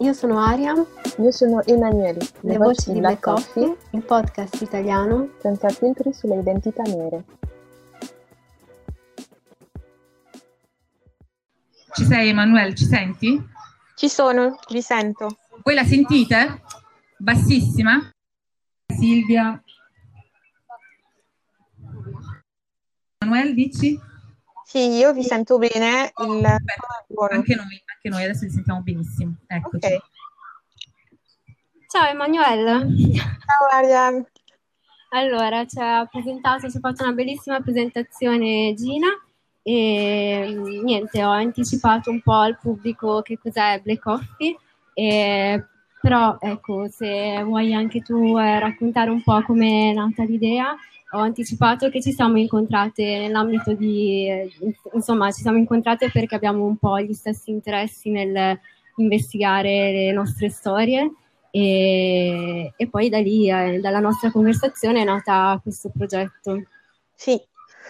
io sono Aria. Io sono Emanuele. Le, Le voci di Black Coffee, Coffee, il podcast italiano senza filtri sulle identità nere. Ci sei Emanuele, ci senti? Ci sono, vi sento. Voi la sentite? Bassissima? Silvia? Emanuele, dici? Sì, io vi sento bene. Il... Anche noi anche noi adesso li sentiamo benissimo. Eccoci. Okay. Ciao Emanuele. Ciao Ariane. Allora, ci ha presentato, ci ha fatto una bellissima presentazione Gina e mm, niente, ho anticipato un po' al pubblico che cos'è Black Coffee, e, però ecco, se vuoi anche tu eh, raccontare un po' come è nata l'idea ho anticipato che ci siamo incontrate nell'ambito di, insomma, ci siamo incontrate perché abbiamo un po' gli stessi interessi nel investigare le nostre storie e, e poi da lì, eh, dalla nostra conversazione è nata questo progetto. Sì,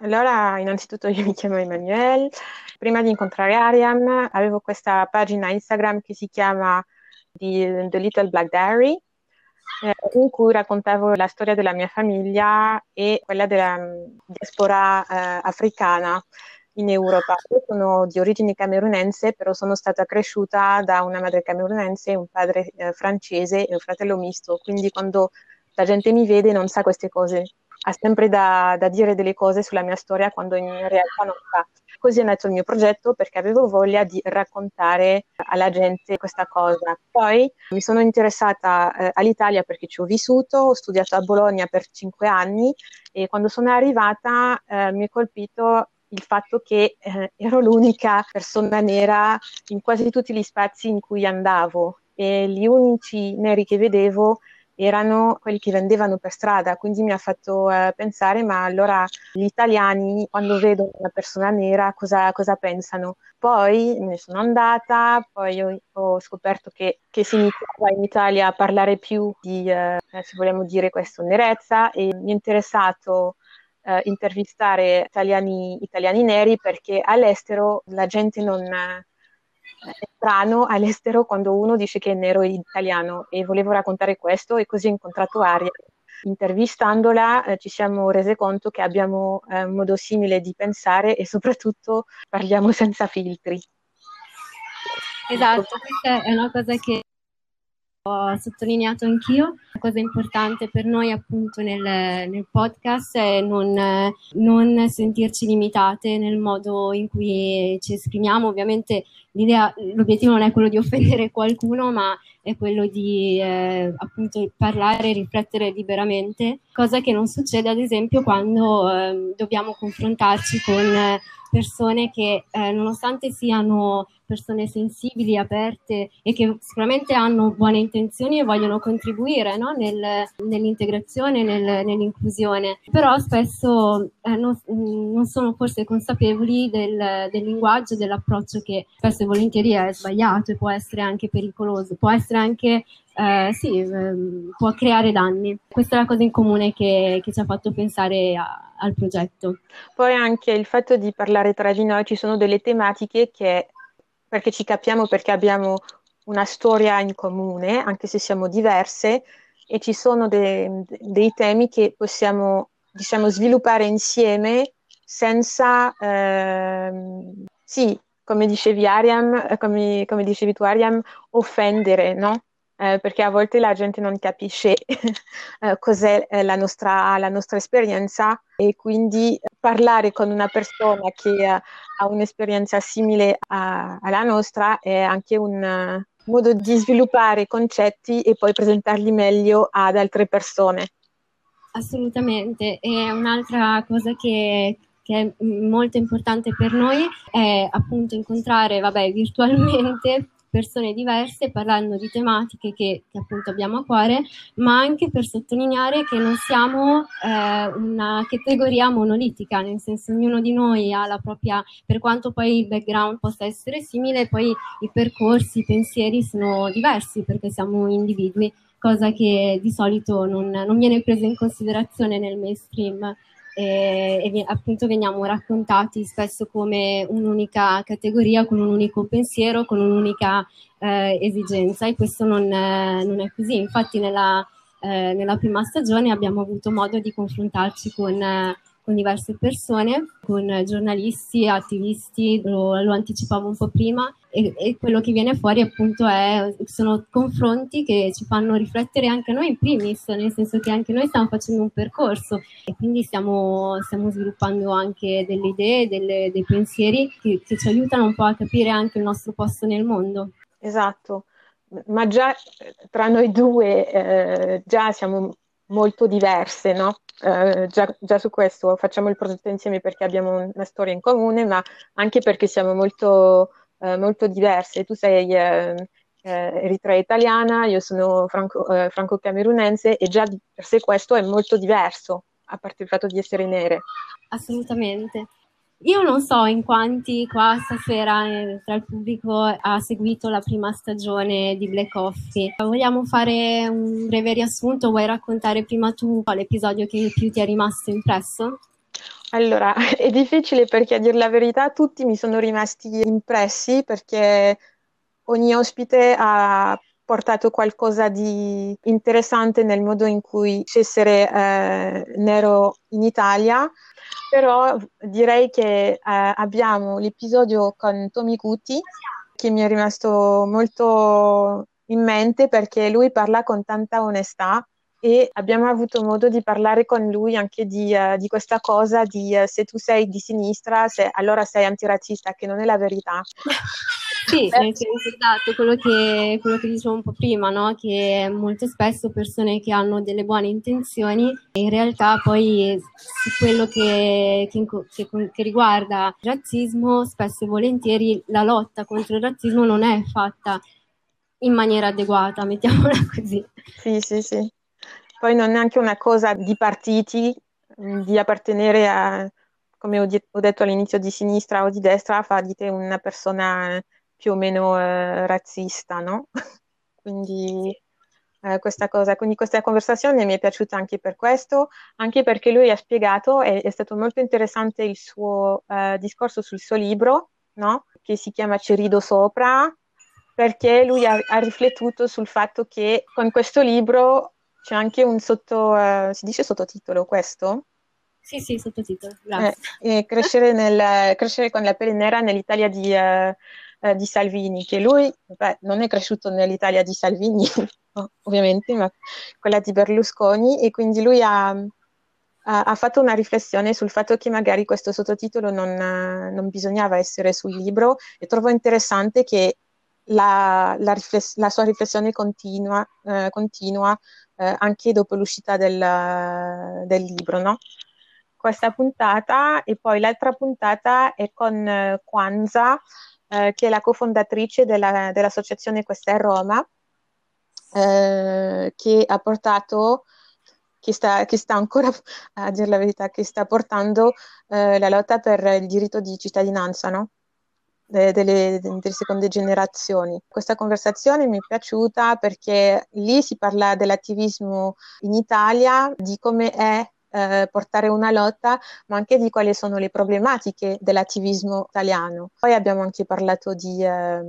allora innanzitutto io mi chiamo Emanuele, prima di incontrare Ariam avevo questa pagina Instagram che si chiama The, The Little Black Diary eh, in cui raccontavo la storia della mia famiglia e quella della mm, diaspora eh, africana in Europa. Io sono di origine camerunense, però sono stata cresciuta da una madre camerunense, un padre eh, francese e un fratello misto, quindi quando la gente mi vede non sa queste cose, ha sempre da, da dire delle cose sulla mia storia quando in realtà non sa. Così è nato il mio progetto perché avevo voglia di raccontare alla gente questa cosa. Poi mi sono interessata eh, all'Italia perché ci ho vissuto, ho studiato a Bologna per cinque anni e quando sono arrivata eh, mi ha colpito il fatto che eh, ero l'unica persona nera in quasi tutti gli spazi in cui andavo e gli unici neri che vedevo erano quelli che vendevano per strada, quindi mi ha fatto eh, pensare, ma allora gli italiani quando vedono una persona nera cosa, cosa pensano? Poi me ne sono andata, poi ho, ho scoperto che, che, si iniziava in Italia a parlare più di, eh, se vogliamo dire questo, nerezza e mi è interessato eh, intervistare italiani, italiani neri perché all'estero la gente non strano all'estero quando uno dice che è nero e italiano e volevo raccontare questo e così ho incontrato Aria. Intervistandola eh, ci siamo rese conto che abbiamo eh, un modo simile di pensare e soprattutto parliamo senza filtri. Esatto, questa è una cosa che ho sottolineato anch'io. La cosa importante per noi appunto nel, nel podcast è non, non, sentirci limitate nel modo in cui ci esprimiamo. Ovviamente l'obiettivo non è quello di offendere qualcuno, ma è quello di eh, appunto parlare e riflettere liberamente, cosa che non succede ad esempio quando eh, dobbiamo confrontarci con persone che eh, nonostante siano persone sensibili, aperte e che sicuramente hanno buone intenzioni e vogliono contribuire no? Nel, nell'integrazione, nel, nell'inclusione, però spesso eh, non, non, sono forse consapevoli del, del linguaggio, dell'approccio che spesso e volentieri è sbagliato e può essere anche pericoloso, può essere anche eh, sì, eh, può creare danni. Questa è la cosa in comune che, che ci ha fatto pensare a, al progetto. Poi anche il fatto di parlare tra di noi, ci sono delle tematiche che, perché ci capiamo perché abbiamo una storia in comune, anche se siamo diverse, e ci sono de, dei temi che possiamo, diciamo, sviluppare insieme senza, ehm, sì, come dicevi Ariam, come, come dicevi tu Ariam, offendere, no? Eh, perché a volte la gente non capisce eh, cos'è eh, la nostra, la nostra, esperienza e quindi parlare con una persona che ha un'esperienza simile a, alla nostra è anche un modo di sviluppare concetti e poi presentarli meglio ad altre persone. Assolutamente, e un'altra cosa che, che è molto importante per noi è appunto incontrare, vabbè, virtualmente persone diverse parlando di tematiche che, che, appunto abbiamo a cuore, ma anche per sottolineare che non siamo eh, una categoria monolitica, nel senso ognuno di noi ha la propria, per quanto poi il background possa essere simile, poi i percorsi, i pensieri sono diversi perché siamo individui, cosa che di solito non, non viene presa in considerazione nel mainstream e, e appunto veniamo raccontati spesso come un'unica categoria, con un unico pensiero, con un'unica eh, esigenza e questo non, eh, non, è così. Infatti nella, eh, nella, prima stagione abbiamo avuto modo di confrontarci con con diverse persone, con giornalisti, attivisti, lo, lo anticipavo un po' prima, e, e, quello che viene fuori appunto è, sono confronti che ci fanno riflettere anche noi in primis, nel senso che anche noi stiamo facendo un percorso e quindi stiamo, stiamo sviluppando anche delle idee, delle, dei pensieri che, che ci aiutano un po' a capire anche il nostro posto nel mondo. Esatto, ma già tra noi due eh, già siamo molto diverse, no? Eh, già, già, su questo facciamo il progetto insieme perché abbiamo una storia in comune, ma anche perché siamo molto, eh, molto diverse. Tu sei eh, eh eritrea italiana, io sono franco, eh, franco-camerunense e già per sé questo è molto diverso, a parte il fatto di essere nere. Assolutamente. Io non so in quanti qua stasera eh, tra il pubblico ha seguito la prima stagione di Black Coffee. Vogliamo fare un breve riassunto? Vuoi raccontare prima tu l'episodio che più ti è rimasto impresso? Allora, è difficile perché a dire la verità tutti mi sono rimasti impressi perché ogni ospite ha portato qualcosa di interessante nel modo in cui essere eh, nero in Italia però direi che eh, abbiamo l'episodio con Tommy Cuti che mi è rimasto molto in mente perché lui parla con tanta onestà e abbiamo avuto modo di parlare con lui anche di, uh, di questa cosa di uh, se tu sei di sinistra, se, allora sei antirazzista, che non è la verità. Sì, nel senso esatto, quello che, quello che dicevo un po' prima, no? che molto spesso persone che hanno delle buone intenzioni, in realtà poi su quello che, che, che, che riguarda il razzismo, spesso e volentieri la lotta contro il razzismo non è fatta in maniera adeguata, mettiamola così. Sì, sì, sì. Poi non è neanche una cosa di partiti, di appartenere a, come ho, detto all'inizio, di sinistra o di destra, fa di te una persona più o meno eh, razzista, no? quindi, eh, questa cosa, quindi questa conversazione mi è piaciuta anche per questo, anche perché lui ha spiegato, è, è stato molto interessante il suo eh, discorso sul suo libro, no? che si chiama Ci rido sopra, perché lui ha, ha, riflettuto sul fatto che con questo libro c'è anche un sotto, uh, si dice sottotitolo questo? Sì, sì, sottotitolo, grazie. Eh, crescere, nel, crescere, con la pelle nera nell'Italia di, uh, eh, di Salvini, che lui beh, non è cresciuto nell'Italia di Salvini, ovviamente, ma quella di Berlusconi, e quindi lui ha, ha, ha, fatto una riflessione sul fatto che magari questo sottotitolo non, non bisognava essere sul libro e trovo interessante che la, la, rifless- la sua riflessione continua, eh, continua eh, anche dopo l'uscita del, del libro, no? Questa puntata e poi l'altra puntata è con eh, Kwanza, eh, che è la cofondatrice della, dell'associazione Questa è Roma, eh, che ha portato, che sta, che sta, ancora, a dire la verità, che sta portando eh, la lotta per il diritto di cittadinanza, no? De, delle, delle, seconde generazioni. Questa conversazione mi è piaciuta perché lì si parla dell'attivismo in Italia, di come è eh, portare una lotta, ma anche di quali sono le problematiche dell'attivismo italiano. Poi abbiamo anche parlato di, eh,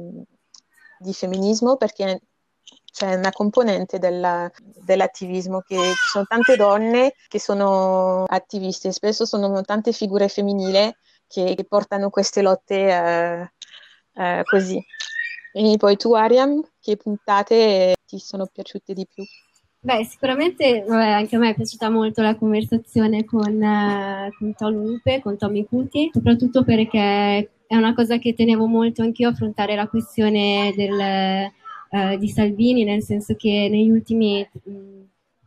di femminismo perché c'è una componente della, dell'attivismo che ci sono tante donne che sono attiviste, spesso sono tante figure femminili che, che portano queste lotte eh, eh, così. E poi tu, Ariam, che puntate ti sono piaciute di più? Beh, sicuramente vabbè, anche a me è piaciuta molto la conversazione con, eh, con Tom Lupe, con Tommy Cuti, soprattutto perché è una cosa che tenevo molto anch'io affrontare la questione del, eh, di Salvini, nel senso che negli ultimi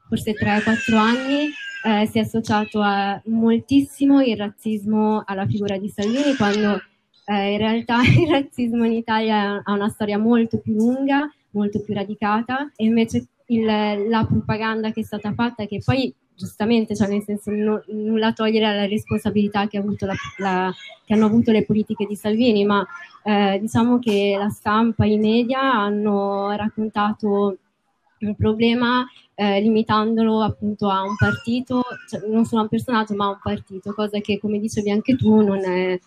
forse 3-4 anni eh, si è associato a moltissimo il razzismo alla figura di Salvini, quando eh, in realtà il razzismo in Italia ha una storia molto più lunga, molto più radicata e invece il, la propaganda che è stata fatta, che poi giustamente, cioè nel senso no, nulla togliere alla responsabilità che, avuto la, la, che, hanno avuto le politiche di Salvini, ma eh, diciamo che la stampa i media hanno raccontato il problema eh, limitandolo appunto a un partito, cioè non solo a un personaggio ma a un partito, cosa che come dicevi anche tu non è,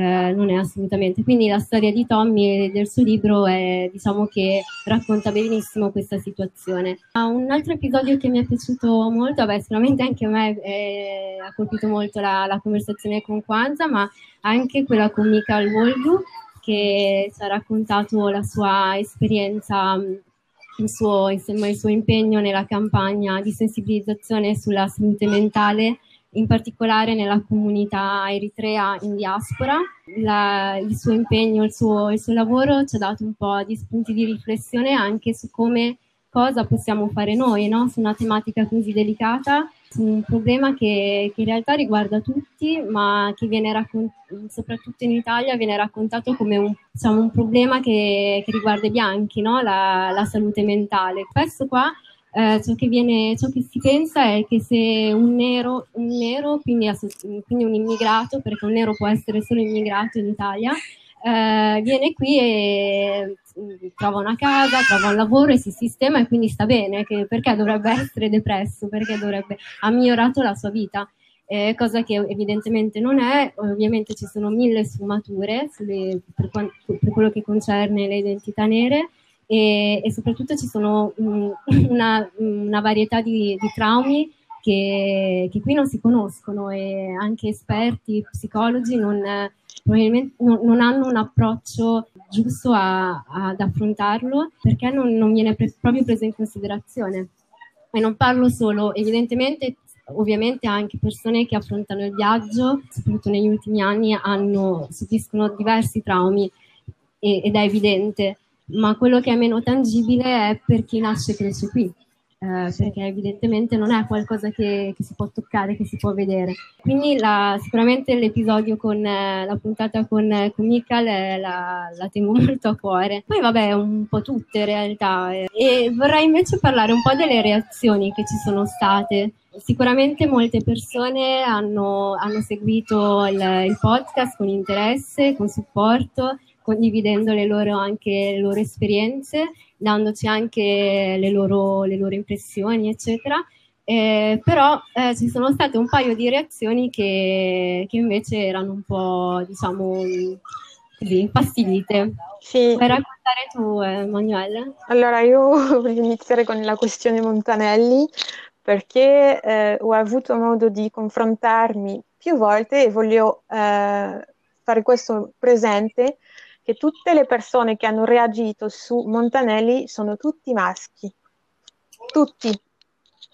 eh, non è assolutamente. Quindi la storia di Tommy e del suo libro è, diciamo che racconta benissimo questa situazione. Ah, un altro episodio che mi è piaciuto molto, beh, sicuramente anche a me eh, ha colpito molto la, la, conversazione con Kwanzaa, ma anche quella con Michael Woldu che ci ha raccontato la sua esperienza il suo, insomma, il suo impegno nella campagna di sensibilizzazione sulla salute mentale in particolare nella comunità eritrea in diaspora. La, il suo impegno, il suo, il suo, lavoro ci ha dato un po' di spunti di riflessione anche su come cosa possiamo fare noi no? su una tematica così delicata, su un problema che, che in realtà riguarda tutti, ma che viene raccontato, soprattutto in Italia, viene raccontato come un, diciamo, un problema che, che, riguarda i bianchi, no? la, la salute mentale. Spesso qua eh, ciò, che viene, ciò che si pensa è che se un nero, un nero quindi, quindi, un immigrato, perché un nero può essere solo immigrato in Italia, eh, viene qui e mm, trova una casa, trova un lavoro e si sistema e quindi sta bene, perché dovrebbe essere depresso, perché dovrebbe, ha migliorato la sua vita. Eh, cosa che evidentemente non è, ovviamente ci sono mille sfumature sulle, per, per quello che concerne le identità nere, e, e soprattutto ci sono um, una, una, varietà di, di traumi che, che, qui non si conoscono e anche esperti, psicologi non, probabilmente non, non hanno un approccio giusto a, ad affrontarlo perché non, non viene pre- proprio preso in considerazione. E non parlo solo, evidentemente ovviamente anche persone che affrontano il viaggio, soprattutto negli ultimi anni, hanno, subiscono diversi traumi e, ed è evidente, ma quello che è meno tangibile è per chi nasce e cresce qui. Eh, perché evidentemente non è qualcosa che, che, si può toccare, che si può vedere. Quindi la, sicuramente l'episodio con eh, la puntata con, con Michael eh, la, la, tengo molto a cuore. Poi vabbè, un po' tutte in realtà. Eh. E vorrei invece parlare un po' delle reazioni che ci sono state. Sicuramente molte persone hanno, hanno seguito il, il podcast con interesse, con supporto condividendo le loro, anche le loro esperienze, dandoci anche le loro, le loro impressioni, eccetera. Eh, però eh, ci sono state un paio di reazioni che, che invece erano un po', diciamo, così, infastidite. Sì. Puoi raccontare tu, eh, Manuel? Allora, io voglio iniziare con la questione Montanelli perché eh, ho avuto modo di confrontarmi più volte e voglio eh, fare questo presente che tutte le persone che hanno reagito su Montanelli sono tutti maschi. Tutti,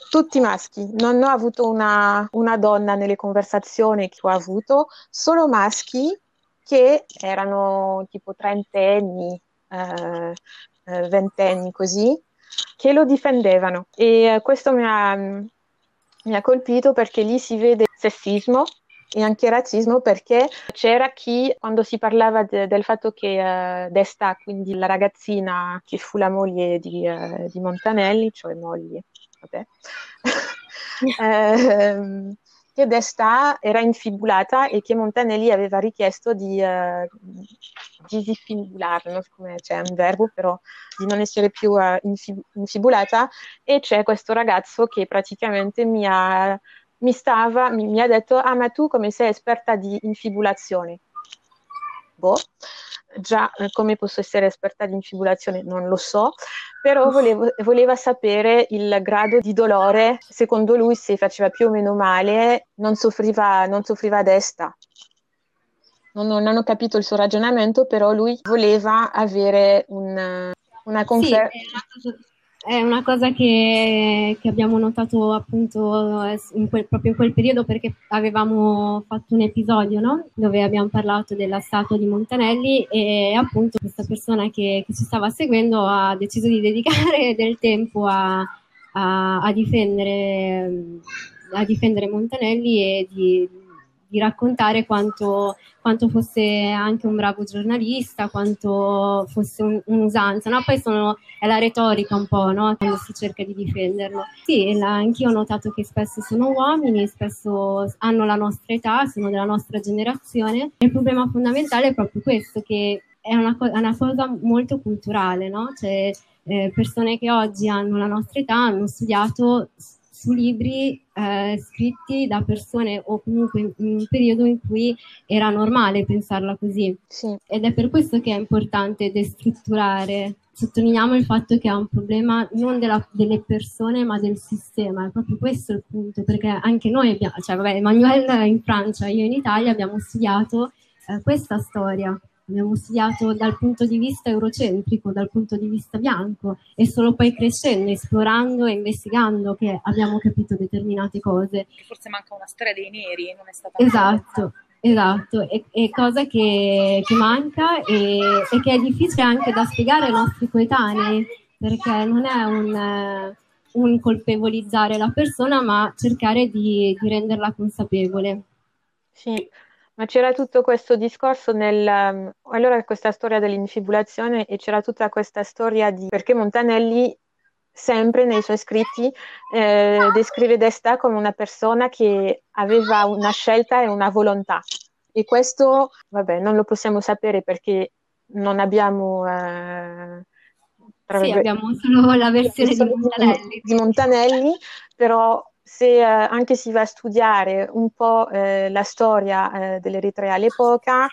tutti maschi. Non ho avuto una, una donna nelle conversazioni che ho avuto, solo maschi che erano tipo trentenni, eh, eh, ventenni così, che lo difendevano. E eh, questo mi ha, mi ha colpito perché lì si vede sessismo, e anche razzismo perché c'era chi, quando si parlava de, del fatto che uh, Desta, quindi la ragazzina che fu la moglie di, uh, di Montanelli, cioè moglie, vabbè, eh, che Desta era infibulata e che Montanelli aveva richiesto di uh, so come c'è un verbo, però di non essere più uh, infib- infibulata. E c'è questo ragazzo che praticamente mi ha mi, stava, mi, mi ha detto, ah ma tu come sei esperta di infibulazione? Boh, già eh, come posso essere esperta di infibulazione non lo so, però volevo, voleva sapere il grado di dolore, secondo lui se faceva più o meno male, non soffriva, non soffriva a destra. Non, non, ho capito il suo ragionamento, però lui voleva avere un, una conferma. Sì, è una cosa che, che abbiamo notato appunto in quel, proprio in quel periodo perché avevamo fatto un episodio no? dove abbiamo parlato della statua di Montanelli e appunto questa persona che, che ci stava seguendo ha deciso di dedicare del tempo a, a, a, difendere, a difendere Montanelli e di di raccontare quanto, quanto, fosse anche un bravo giornalista, quanto fosse un, un'usanza, no? Poi sono, è la retorica un po', no? Quando si cerca di difenderlo. Sì, la, anch'io ho notato che spesso sono uomini, spesso hanno la nostra età, sono della nostra generazione. Il problema fondamentale è proprio questo, che è una, è una cosa molto culturale, no? Cioè, eh, persone che oggi hanno la nostra età hanno studiato su libri eh, scritti da persone o comunque in, un periodo in cui era normale pensarla così. Sì. Ed è per questo che è importante destrutturare. Sottolineiamo il fatto che è un problema non della, delle persone ma del sistema, è proprio questo il punto, perché anche noi abbiamo, cioè vabbè, Emanuele in Francia, io in Italia abbiamo studiato eh, questa storia abbiamo studiato dal punto di vista eurocentrico, dal punto di vista bianco e solo poi crescendo, esplorando e investigando che abbiamo capito determinate cose. Forse manca una storia dei neri, non è stata Esatto. Esatto, è, è cosa che, che manca e, e, che è difficile anche da spiegare ai nostri coetanei, perché non è un, un colpevolizzare la persona, ma cercare di, di renderla consapevole. Sì, ma c'era tutto questo discorso nel... Um, allora questa storia dell'infibulazione e c'era tutta questa storia di perché Montanelli sempre nei suoi scritti eh, descrive Desta come una persona che aveva una scelta e una volontà. E questo, vabbè, non lo possiamo sapere perché non abbiamo... Eh, sì, abbiamo solo la versione di Montanelli. Di Montanelli, però se eh, anche si va a studiare un po' eh, la storia eh, dell'Eritrea all'epoca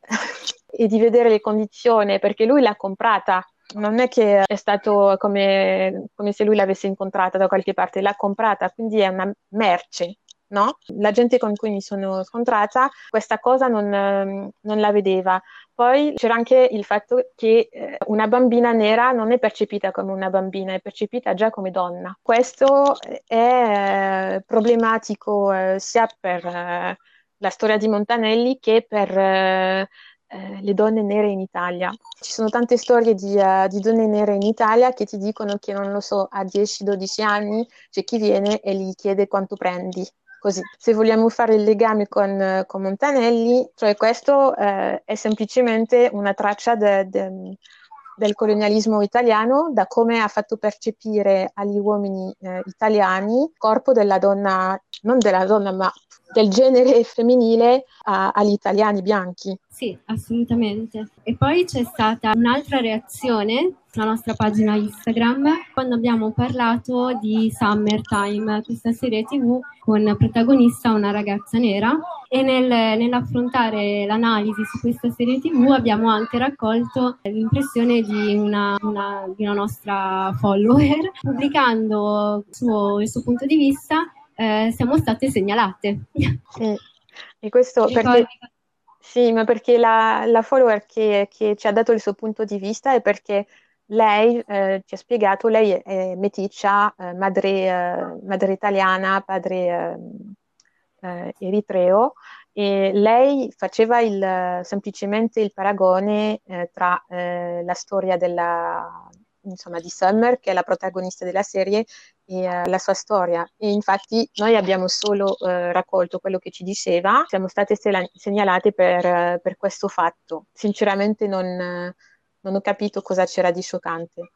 e di vedere le condizioni, perché lui l'ha comprata, non è che è stato come, come se lui l'avesse incontrata da qualche parte, l'ha comprata, quindi è una merce. No? La gente con cui mi sono scontrata questa cosa non, non la vedeva. Poi c'era anche il fatto che eh, una bambina nera non è percepita come una bambina, è percepita già come donna. Questo è eh, problematico eh, sia per la storia di Montanelli che per le donne nere in Italia. Ci sono tante storie di, di, donne nere in Italia che ti dicono che, non lo so, a 10-12 anni c'è chi viene e gli chiede quanto prendi Così, se vogliamo fare il legame con, con Montanelli, cioè questo eh, è semplicemente una traccia de, de, del colonialismo italiano, da come ha fatto percepire agli uomini eh, italiani il corpo della donna, non della donna, ma del genere femminile a, agli italiani bianchi. Sì, assolutamente. E poi c'è stata un'altra reazione sulla nostra pagina Instagram quando abbiamo parlato di Summertime, questa serie tv con protagonista una ragazza nera e nel, nell'affrontare l'analisi su questa serie tv abbiamo anche raccolto l'impressione di una, una, di una nostra follower pubblicando il suo, il suo punto di vista eh, siamo state segnalate. Sì, e questo perché, sì, ma perché la, la follower che, che, ci ha dato il suo punto di vista è perché lei eh, ci ha spiegato, lei è meticcia, eh, madre, eh, madre, italiana, padre eh, eh, eritreo, e lei faceva il, semplicemente il paragone tra la storia della, insomma, di Summer, che è la protagonista della serie, e uh, la sua storia. E infatti noi abbiamo solo uh, raccolto quello che ci diceva, siamo state sel- segnalate per, uh, per, questo fatto. Sinceramente non, non, ho capito cosa c'era di scioccante.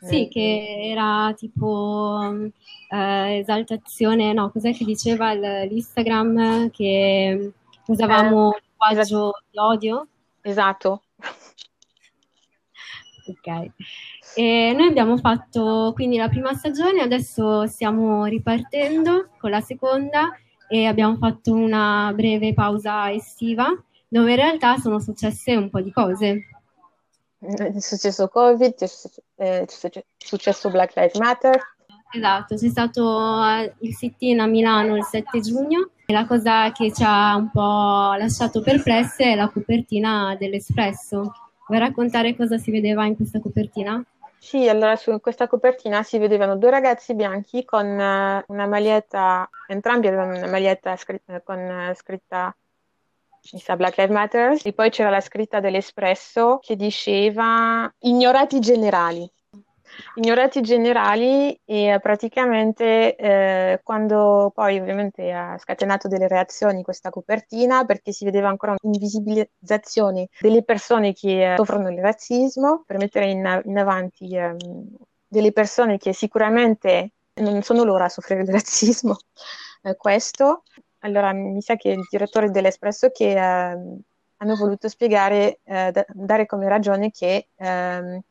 Sì, che era tipo esaltazione, no, cos'è che diceva l'Instagram che usavamo il linguaggio esatto. di odio? Esatto. Ok. E noi abbiamo fatto quindi la prima stagione, adesso stiamo ripartendo con la seconda e abbiamo fatto una breve pausa estiva dove in realtà sono successe un po' di cose. È successo Covid, è successo Black Lives Matter. Esatto, c'è stato eh, il sit-in a Milano il 7 giugno e la cosa che ci ha un po' lasciato perplesse è la copertina dell'Espresso. Vuoi raccontare cosa si vedeva in questa copertina? Sì, allora su questa copertina si vedevano due ragazzi bianchi con uh, una maglietta, entrambi avevano una maglietta scritta, con uh, scritta mi sa Black Lives Matter e poi c'era la scritta dell'Espresso che diceva ignorati generali. Ignorati generali e praticamente eh, quando poi ovviamente ha scatenato delle reazioni questa copertina perché si vedeva ancora un'invisibilizzazione delle persone che eh, soffrono il razzismo per mettere in, in avanti eh, delle persone che sicuramente non sono loro a soffrire il razzismo, eh, questo. Allora, mi sa che il direttore dell'Espresso che eh, hanno voluto spiegare, eh, da, dare come ragione che eh,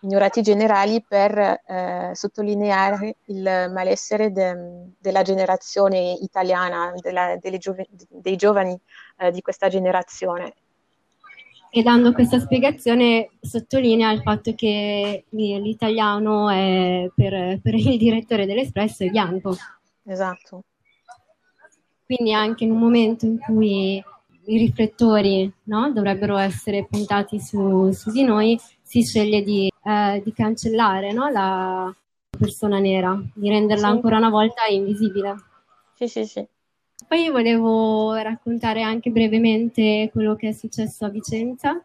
ignorati generali per eh, sottolineare il malessere de, della generazione italiana, della, giove, dei giovani eh, di questa generazione. E dando questa spiegazione sottolinea il fatto che l'italiano è, per, per il direttore dell'Espresso è bianco. Esatto. Quindi anche in un momento in cui i riflettori no, dovrebbero essere puntati su, su, di noi, si sceglie di, eh, di cancellare no, la persona nera, di renderla sì. ancora una volta invisibile. Sì, sì, sì. Poi volevo raccontare anche brevemente quello che è successo a Vicenza.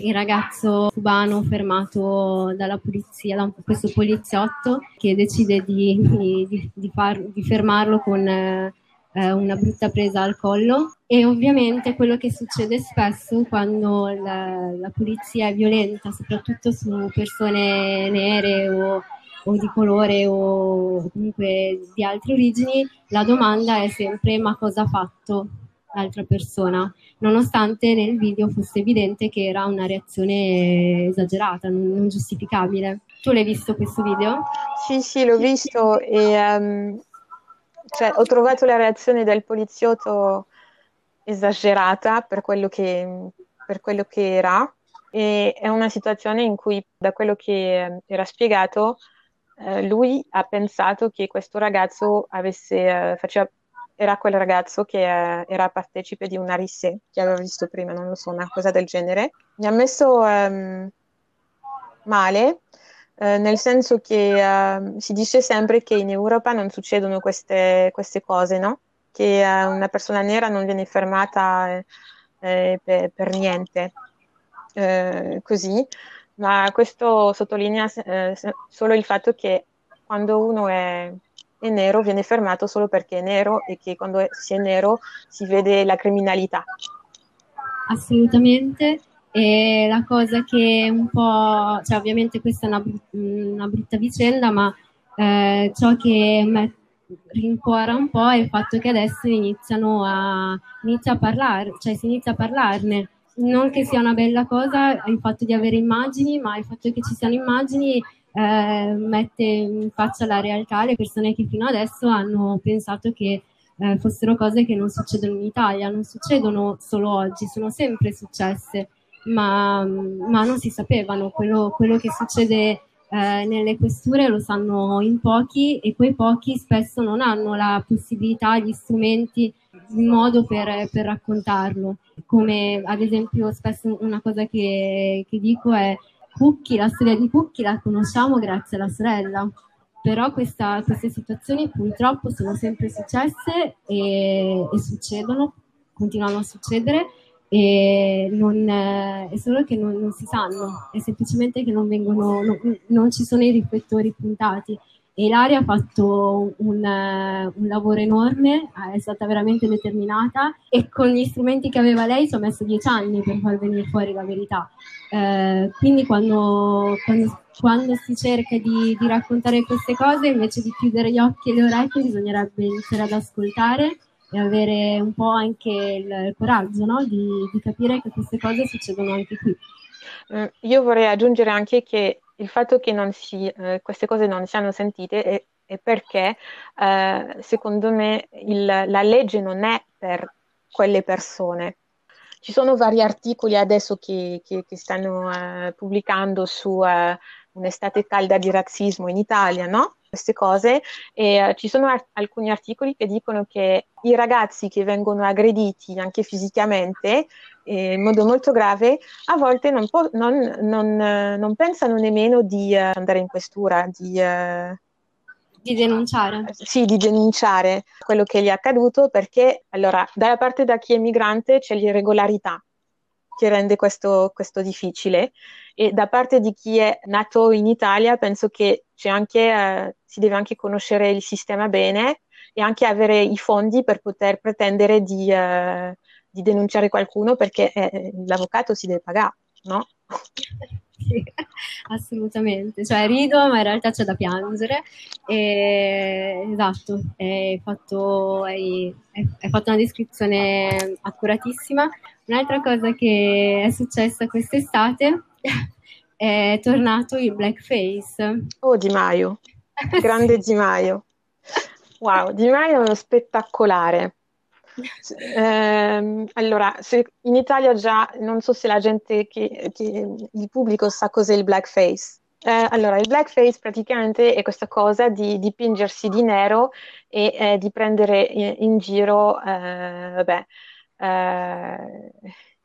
Il ragazzo cubano fermato dalla polizia, da questo poliziotto che decide di, di, di, far, di fermarlo con eh, eh, una brutta presa al collo e ovviamente quello che succede spesso quando la, la polizia è violenta, soprattutto su persone nere o, o di colore o comunque di altre origini, la domanda è sempre ma cosa ha fatto l'altra persona, nonostante nel video fosse evidente che era una reazione esagerata, non, non giustificabile. Tu l'hai visto questo video? Sì, sì, l'ho visto e um, cioè, ho trovato la reazione del poliziotto esagerata per quello che, per quello che era e è una situazione in cui da quello che era spiegato eh, lui ha pensato che questo ragazzo avesse, eh, faceva, era quel ragazzo che eh, era partecipe di una risse che aveva visto prima, non lo so, una cosa del genere. Mi ha messo ehm, male eh, nel senso che eh, si dice sempre che in Europa non succedono queste, queste cose, no? che eh, una persona nera non viene fermata eh, per, per, niente, eh, così, ma questo sottolinea solo il fatto che quando uno è, è nero viene fermato solo perché è nero e che quando si è nero si vede la criminalità. Assolutamente, e la cosa che un po', cioè ovviamente questa è una, una brutta vicenda, ma eh, ciò che me rincuora un po' è il fatto che adesso iniziano a, inizia a parlare, cioè si inizia a parlarne. Non che sia una bella cosa il fatto di avere immagini, ma il fatto che ci siano immagini eh, mette in faccia la realtà le persone che fino adesso hanno pensato che eh, fossero cose che non succedono in Italia, non succedono solo oggi, sono sempre successe ma, ma non si sapevano. Quello, quello che succede eh, nelle questure lo sanno in pochi e quei pochi spesso non hanno la possibilità, gli strumenti, il modo per, per raccontarlo. Come ad esempio spesso una cosa che, che dico è Cucchi, la storia di Cucchi la conosciamo grazie alla sorella, però questa, queste situazioni purtroppo sono sempre successe e, e succedono, continuano a succedere e non, è solo che non, non, si sanno, è semplicemente che non, vengono, non, non ci sono i riflettori puntati. E Ilaria ha fatto un, un, lavoro enorme, è stata veramente determinata e con gli strumenti che aveva lei ci ha messo dieci anni per far venire fuori la verità. Eh, quindi quando, quando, quando, si cerca di, di raccontare queste cose, invece di chiudere gli occhi e le orecchie, bisognerebbe iniziare ad ascoltare e avere un po' anche il coraggio no? di, di, capire che queste cose succedono anche qui. Mm, io vorrei aggiungere anche che il fatto che si, eh, queste cose non siano sentite è, è perché eh, secondo me il, la legge non è per quelle persone. Ci sono vari articoli adesso che, che, che stanno eh, pubblicando su eh, un'estate calda di razzismo in Italia, no? Queste cose e eh, ci sono ar- alcuni articoli che dicono che i ragazzi che vengono aggrediti anche fisicamente eh, in modo molto grave a volte non, po- non, non, eh, non pensano nemmeno di eh, andare in questura, di, eh, di denunciare. Sì, di denunciare quello che gli è accaduto perché allora dalla parte da chi è migrante c'è l'irregolarità che rende questo, questo difficile e da parte di chi è nato in Italia penso che anche, eh, si deve anche conoscere il sistema bene e anche avere i fondi per poter pretendere di, eh, di denunciare qualcuno perché eh, l'avvocato si deve pagare, no? Sì, assolutamente, cioè rido ma in realtà c'è da piangere. E, esatto, hai fatto, hai, fatto una descrizione accuratissima. Un'altra cosa che è successa quest'estate è tornato il blackface. Oh, Di Maio, grande Di Maio. Wow, Di Maio è spettacolare. Eh, allora, in Italia già non so se la gente, che, che il pubblico sa cos'è il blackface. Eh, allora, il blackface praticamente è questa cosa di dipingersi di nero e eh, di prendere in, in giro, eh, vabbè, eh,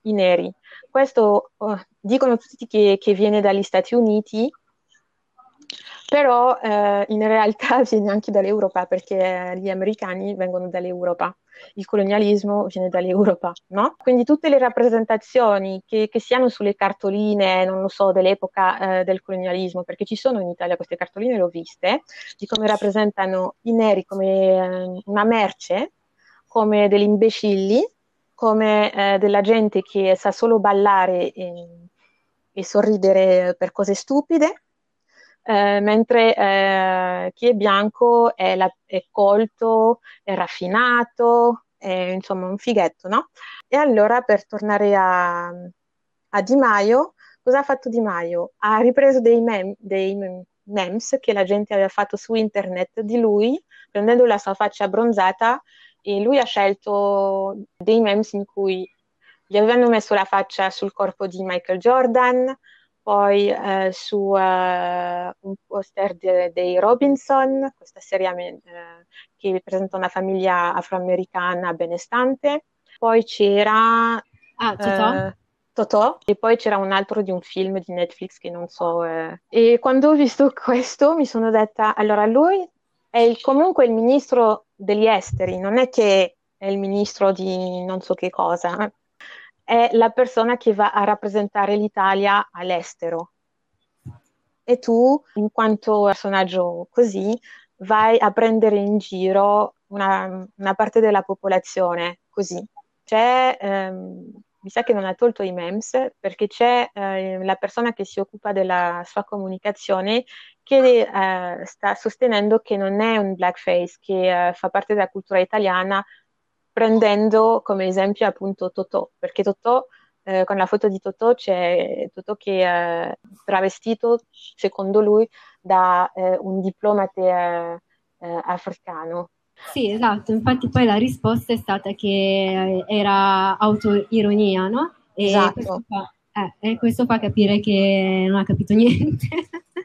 i neri. Questo oh, dicono tutti che, che viene dagli Stati Uniti, però eh, in realtà viene anche dall'Europa perché gli americani vengono dall'Europa, il colonialismo viene dall'Europa, no? Quindi tutte le rappresentazioni che, che siano sulle cartoline, non lo so, dell'epoca eh, del colonialismo, perché ci sono in Italia queste cartoline, le ho viste, di come rappresentano i neri come eh, una merce, come degli imbecilli, come eh, della gente che sa solo ballare e, e sorridere per cose stupide eh, mentre eh, chi è bianco è, la, è, colto, è raffinato, è insomma un fighetto, no? E allora per tornare a, a Di Maio, cosa ha fatto Di Maio? Ha ripreso dei, mem, dei memes che la gente aveva fatto su internet di lui, prendendo la sua faccia abbronzata e lui ha scelto dei memes in cui gli avevano messo la faccia sul corpo di Michael Jordan, poi eh, su eh, un poster de- dei Robinson, questa serie eh, che presenta una famiglia afroamericana benestante, poi c'era ah, Totò. Eh, Totò e poi c'era un altro di un film di Netflix che non so. Eh. E quando ho visto questo mi sono detta, allora lui è il, comunque il ministro degli esteri, non è che è il ministro di non so che cosa è la persona che va a rappresentare l'Italia all'estero. E tu, in quanto personaggio così, vai a prendere in giro una, una parte della popolazione così. C'è, ehm, mi sa che non ha tolto i memes, perché c'è eh, la persona che si occupa della sua comunicazione che eh, sta sostenendo che non è un blackface, che eh, fa parte della cultura italiana, prendendo come esempio appunto Totò, perché Totò, eh, con la foto di Totò c'è Totò che è travestito, secondo lui, da eh, un diplomate eh, eh, africano. Sì, esatto, infatti poi la risposta è stata che eh, era autoironia, no? E esatto. Questo fa, eh, e questo fa capire che non ha capito niente.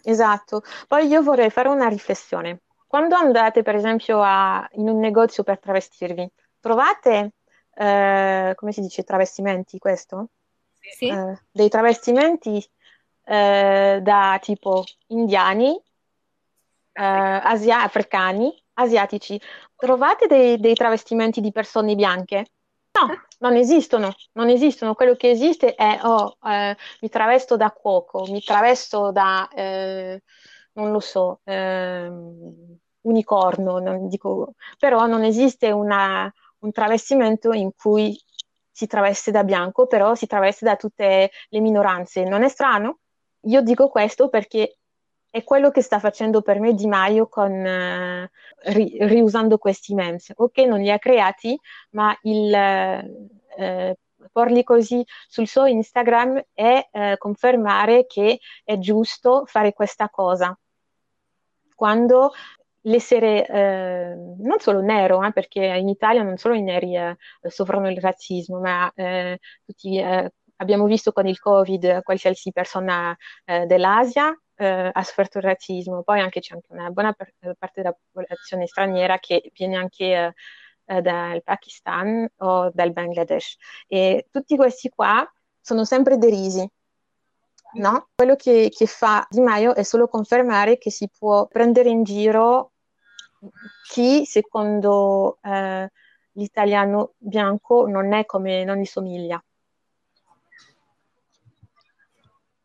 Esatto. Poi io vorrei fare una riflessione. Quando andate, per esempio, a, in un negozio per travestirvi, trovate, eh, come si dice, travestimenti questo? Sì. Eh, dei travestimenti eh, da tipo indiani, eh, asia- africani, asiatici. Trovate dei, dei travestimenti di persone bianche? No, non esistono, non esistono. Quello che esiste è, oh, eh, mi travesto da cuoco, mi travesto da, eh, non lo so, eh, unicorno, non dico, però non esiste una, un travestimento in cui si traveste da bianco, però si traveste da tutte le minoranze. Non è strano? Io dico questo perché è quello che sta facendo per me Di Maio con, eh, ri, riusando questi memes. Ok, non li ha creati, ma il eh, porli così sul suo Instagram è eh, confermare che è giusto fare questa cosa. Quando l'essere eh, non solo nero, eh, perché in Italia non solo i neri eh, soffrono il razzismo, ma eh, tutti, eh, abbiamo visto con il Covid qualsiasi persona eh, dell'Asia eh, ha sofferto il razzismo, poi anche c'è anche una buona parte della popolazione straniera che viene anche eh, eh, dal Pakistan o dal Bangladesh e tutti questi qua sono sempre derisi. No? Quello che, che fa Di Maio è solo confermare che si può prendere in giro chi secondo eh, l'italiano bianco non è come non gli somiglia.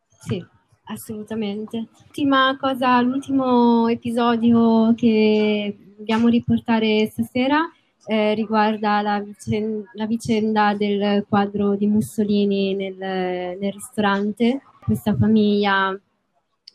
Sì, assolutamente. L'ultima cosa, l'ultimo episodio che dobbiamo riportare stasera eh, riguarda la vicenda, la vicenda, del quadro di Mussolini nel, nel ristorante. Questa famiglia,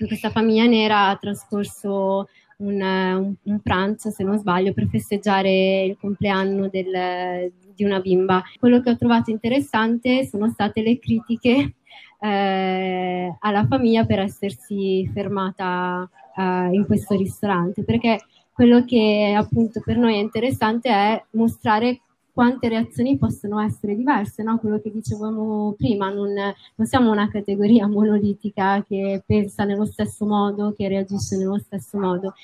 questa famiglia nera ha trascorso un, un, un, pranzo, se non sbaglio, per festeggiare il compleanno del, di una bimba. Quello che ho trovato interessante sono state le critiche eh, alla famiglia per essersi fermata eh, in questo ristorante, perché quello che appunto per noi è interessante è mostrare quante reazioni possono essere diverse, no? quello che dicevamo prima, non, non, siamo una categoria monolitica che pensa nello stesso modo, che reagisce nello stesso modo.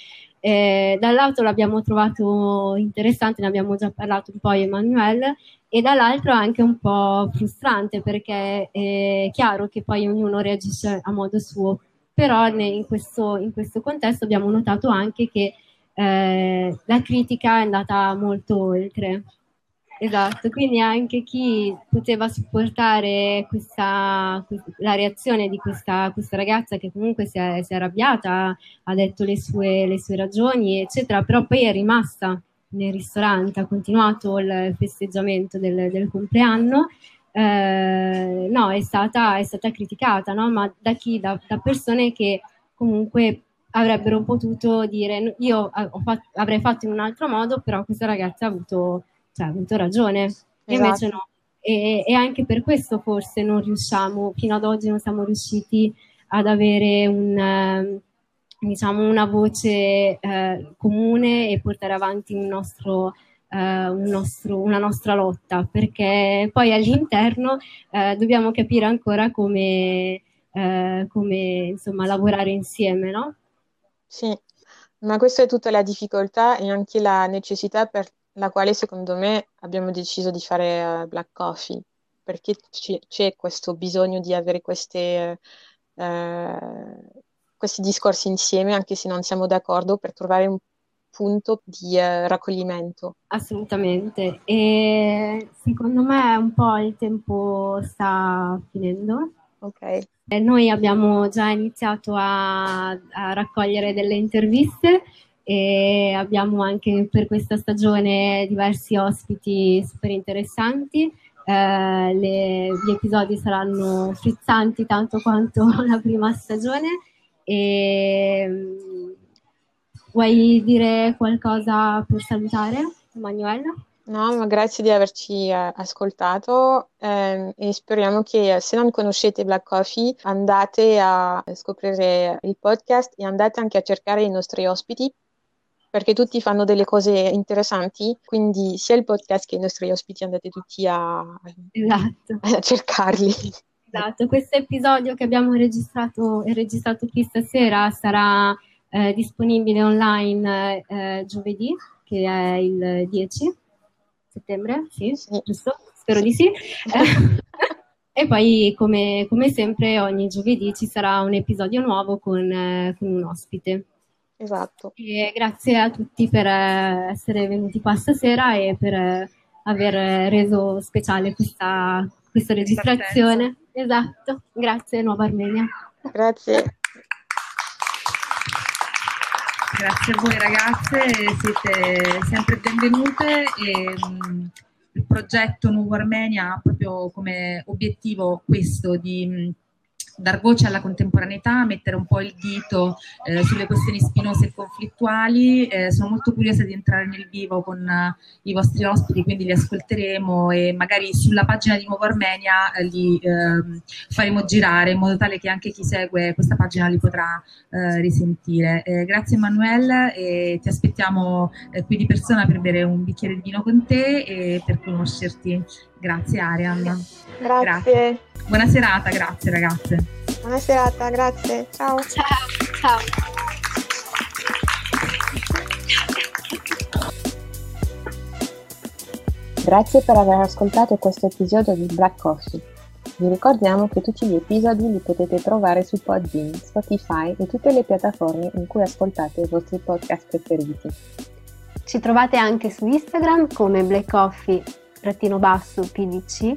Eh, dall'altro l'abbiamo trovato interessante, ne abbiamo già parlato un po' Emanuele, e dall'altro anche un po' frustrante perché è chiaro che poi ognuno reagisce a modo suo, però in questo, in questo contesto abbiamo notato anche che eh, la critica è andata molto oltre. Esatto, quindi anche chi poteva supportare questa, la reazione di questa, questa ragazza che comunque si è, si è arrabbiata, ha detto le sue, le sue, ragioni, eccetera, però poi è rimasta nel ristorante, ha continuato il festeggiamento del, del compleanno, eh, no, è stata, è stata criticata, no? ma da chi? Da, da persone che comunque avrebbero potuto dire io fatto, avrei fatto in un altro modo, però questa ragazza ha avuto, cioè, ha avuto ragione, esatto. invece no. E, e, anche per questo forse non riusciamo, fino ad oggi non siamo riusciti ad avere un, eh, diciamo, una voce eh, comune e portare avanti un nostro, eh, un nostro, una nostra lotta, perché poi all'interno eh, dobbiamo capire ancora come, eh, come insomma, lavorare insieme, no? Sì, ma questa è tutta la difficoltà e anche la necessità per la quale secondo me abbiamo deciso di fare uh, Black Coffee, perché c- c'è questo bisogno di avere queste, uh, questi discorsi insieme, anche se non siamo d'accordo, per trovare un punto di uh, raccoglimento. Assolutamente, e secondo me un po' il tempo sta finendo. Ok. Eh, noi abbiamo già iniziato a, a, raccogliere delle interviste e abbiamo anche per questa stagione diversi ospiti super interessanti. Eh, le, gli episodi saranno frizzanti tanto quanto la prima stagione. E, mm, vuoi dire qualcosa per salutare, Emanuele? No, ma grazie di averci eh, ascoltato eh, e speriamo che se non conoscete Black Coffee andate a scoprire il podcast e andate anche a cercare i nostri ospiti perché tutti fanno delle cose interessanti, quindi sia il podcast che i nostri ospiti andate tutti a, esatto. a cercarli. Esatto, questo episodio che abbiamo registrato, registrato qui stasera sarà eh, disponibile online eh, giovedì, che è il 10 settembre, sì, sì. giusto? Spero sì. di sì. e poi, come, come, sempre, ogni giovedì ci sarà un episodio nuovo con, eh, con un ospite. Esatto. E grazie a tutti per eh, essere venuti qua stasera e per eh, aver reso speciale questa, questa registrazione. Esatto, grazie Nuova Armenia. Grazie. Grazie a voi ragazze, siete sempre benvenute e mh, il progetto Nuovo Armenia ha proprio come obiettivo questo di mh, dar voce alla contemporaneità, mettere un po' il dito eh, sulle questioni spinose e conflittuali. Eh, sono molto curiosa di entrare nel vivo con uh, i vostri ospiti, quindi li ascolteremo e magari sulla pagina di Nuovo Armenia eh, li ehm, faremo girare in modo tale che anche chi segue questa pagina li potrà eh, risentire. Eh, grazie Emanuele e ti aspettiamo qui di persona per bere un bicchiere di vino con te e per conoscerti. Grazie Arian. Grazie. grazie. Buona serata, grazie ragazze. Buona serata, grazie. Ciao. Ciao. Ciao. Grazie per aver ascoltato questo episodio di Black Coffee. Vi ricordiamo che tutti gli episodi li potete trovare su Podbean, Spotify e tutte le piattaforme in cui ascoltate i vostri podcast preferiti. Ci trovate anche su Instagram come Black Coffee-PDC